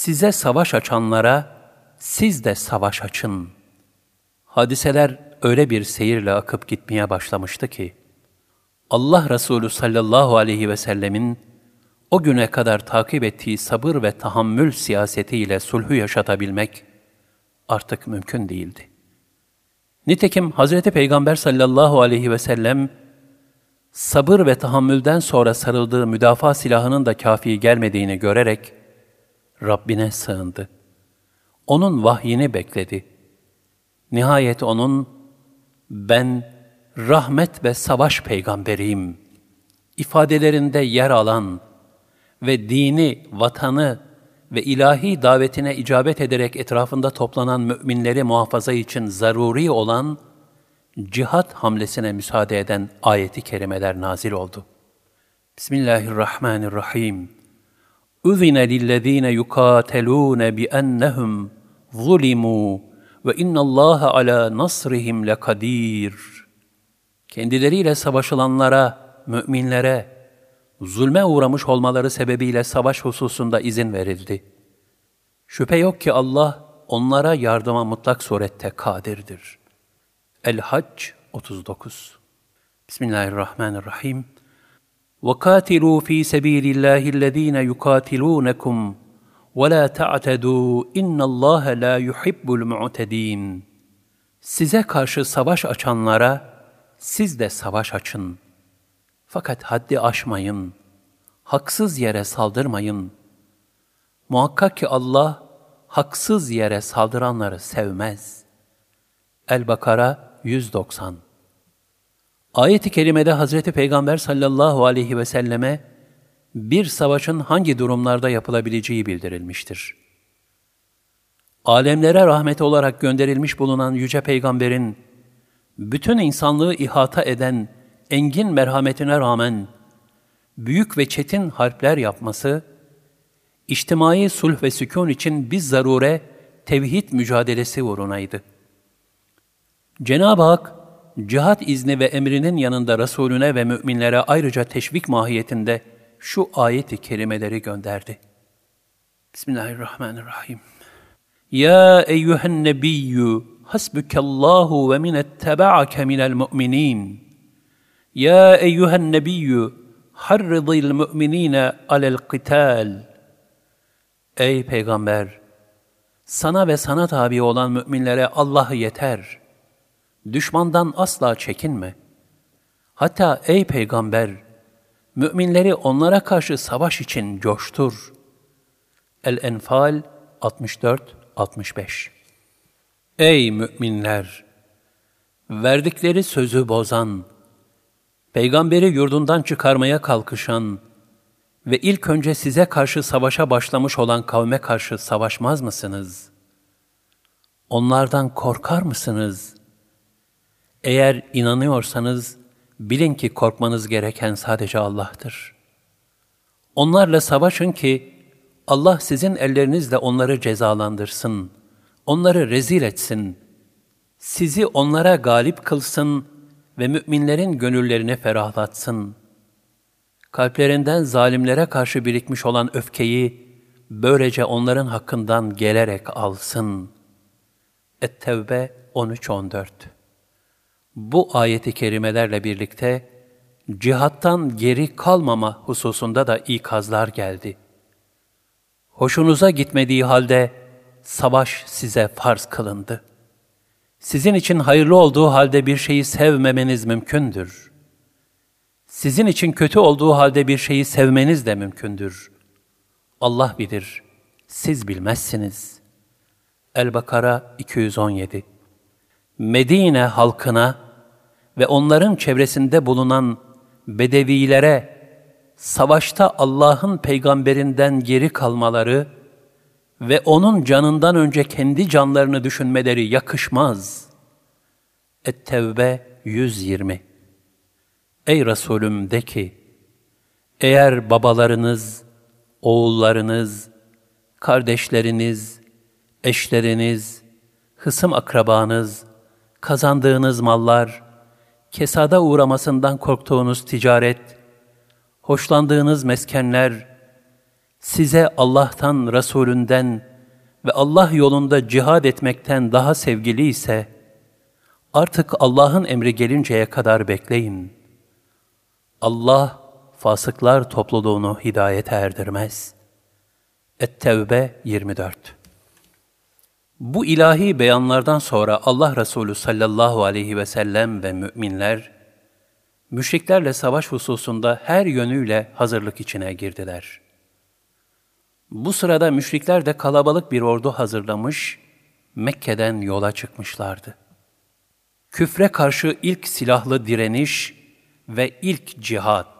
size savaş açanlara siz de savaş açın. Hadiseler öyle bir seyirle akıp gitmeye başlamıştı ki, Allah Resulü sallallahu aleyhi ve sellemin o güne kadar takip ettiği sabır ve tahammül siyasetiyle sulhü yaşatabilmek artık mümkün değildi. Nitekim Hazreti Peygamber sallallahu aleyhi ve sellem sabır ve tahammülden sonra sarıldığı müdafaa silahının da kafi gelmediğini görerek Rabbine sığındı. Onun vahyini bekledi. Nihayet onun ben rahmet ve savaş peygamberiyim ifadelerinde yer alan ve dini, vatanı ve ilahi davetine icabet ederek etrafında toplanan müminleri muhafaza için zaruri olan cihat hamlesine müsaade eden ayeti kerimeler nazil oldu. Bismillahirrahmanirrahim. Lillezine yukatelune bi ennehum zulimu ve innallaha ala nasrihim lekadir. Kendileriyle savaşılanlara, müminlere, zulme uğramış olmaları sebebiyle savaş hususunda izin verildi. Şüphe yok ki Allah onlara yardıma mutlak surette kadirdir. El-Hac 39 Bismillahirrahmanirrahim. وَقَاتِلُوا ف۪ي سَب۪يلِ اللّٰهِ الَّذ۪ينَ يُقَاتِلُونَكُمْ وَلَا تَعْتَدُوا اِنَّ اللّٰهَ لَا يُحِبُّ الْمُعْتَد۪ينَ Size karşı savaş açanlara siz de savaş açın. Fakat haddi aşmayın. Haksız yere saldırmayın. Muhakkak ki Allah haksız yere saldıranları sevmez. El-Bakara 190 Ayet-i kerimede Hazreti Peygamber sallallahu aleyhi ve selleme bir savaşın hangi durumlarda yapılabileceği bildirilmiştir. Alemlere rahmet olarak gönderilmiş bulunan Yüce Peygamber'in bütün insanlığı ihata eden engin merhametine rağmen büyük ve çetin harpler yapması, içtimai sulh ve sükun için biz zarure tevhid mücadelesi uğrunaydı. Cenab-ı Hak, cihat izni ve emrinin yanında Resulüne ve müminlere ayrıca teşvik mahiyetinde şu ayeti kerimeleri gönderdi. Bismillahirrahmanirrahim. Ya eyyühen nebiyyü hasbukallahu ve minettebaake minel mu'minin. Ya eyyühen nebiyyü harridil mu'minine alel qital. Ey peygamber! Sana ve sana tabi olan müminlere Allah yeter. Düşmandan asla çekinme. Hatta ey peygamber! Müminleri onlara karşı savaş için coştur. El-Enfal 64-65 Ey müminler! Verdikleri sözü bozan, peygamberi yurdundan çıkarmaya kalkışan ve ilk önce size karşı savaşa başlamış olan kavme karşı savaşmaz mısınız? Onlardan korkar mısınız? Eğer inanıyorsanız, bilin ki korkmanız gereken sadece Allah'tır. Onlarla savaşın ki, Allah sizin ellerinizle onları cezalandırsın, onları rezil etsin, sizi onlara galip kılsın ve müminlerin gönüllerini ferahlatsın. Kalplerinden zalimlere karşı birikmiş olan öfkeyi, böylece onların hakkından gelerek alsın. Et-Tevbe 13-14 Bu ayeti kerimelerle birlikte, cihattan geri kalmama hususunda da ikazlar geldi. Hoşunuza gitmediği halde, savaş size farz kılındı. Sizin için hayırlı olduğu halde bir şeyi sevmemeniz mümkündür. Sizin için kötü olduğu halde bir şeyi sevmeniz de mümkündür. Allah bilir, siz bilmezsiniz. El-Bakara 217 Medine halkına ve onların çevresinde bulunan bedevilere savaşta Allah'ın peygamberinden geri kalmaları ve onun canından önce kendi canlarını düşünmeleri yakışmaz. Et-Tevbe 120 Ey Resulüm de ki, eğer babalarınız, oğullarınız, kardeşleriniz, eşleriniz, hısım akrabanız, kazandığınız mallar, kesada uğramasından korktuğunuz ticaret, hoşlandığınız meskenler, size Allah'tan, Resulünden ve Allah yolunda cihad etmekten daha sevgili ise, artık Allah'ın emri gelinceye kadar bekleyin. Allah, fasıklar topluluğunu hidayete erdirmez. Et-Tevbe 24 Bu ilahi beyanlardan sonra Allah Resulü sallallahu aleyhi ve sellem ve müminler, müşriklerle savaş hususunda her yönüyle hazırlık içine girdiler. Bu sırada müşrikler de kalabalık bir ordu hazırlamış, Mekke'den yola çıkmışlardı. Küfre karşı ilk silahlı direniş ve ilk cihat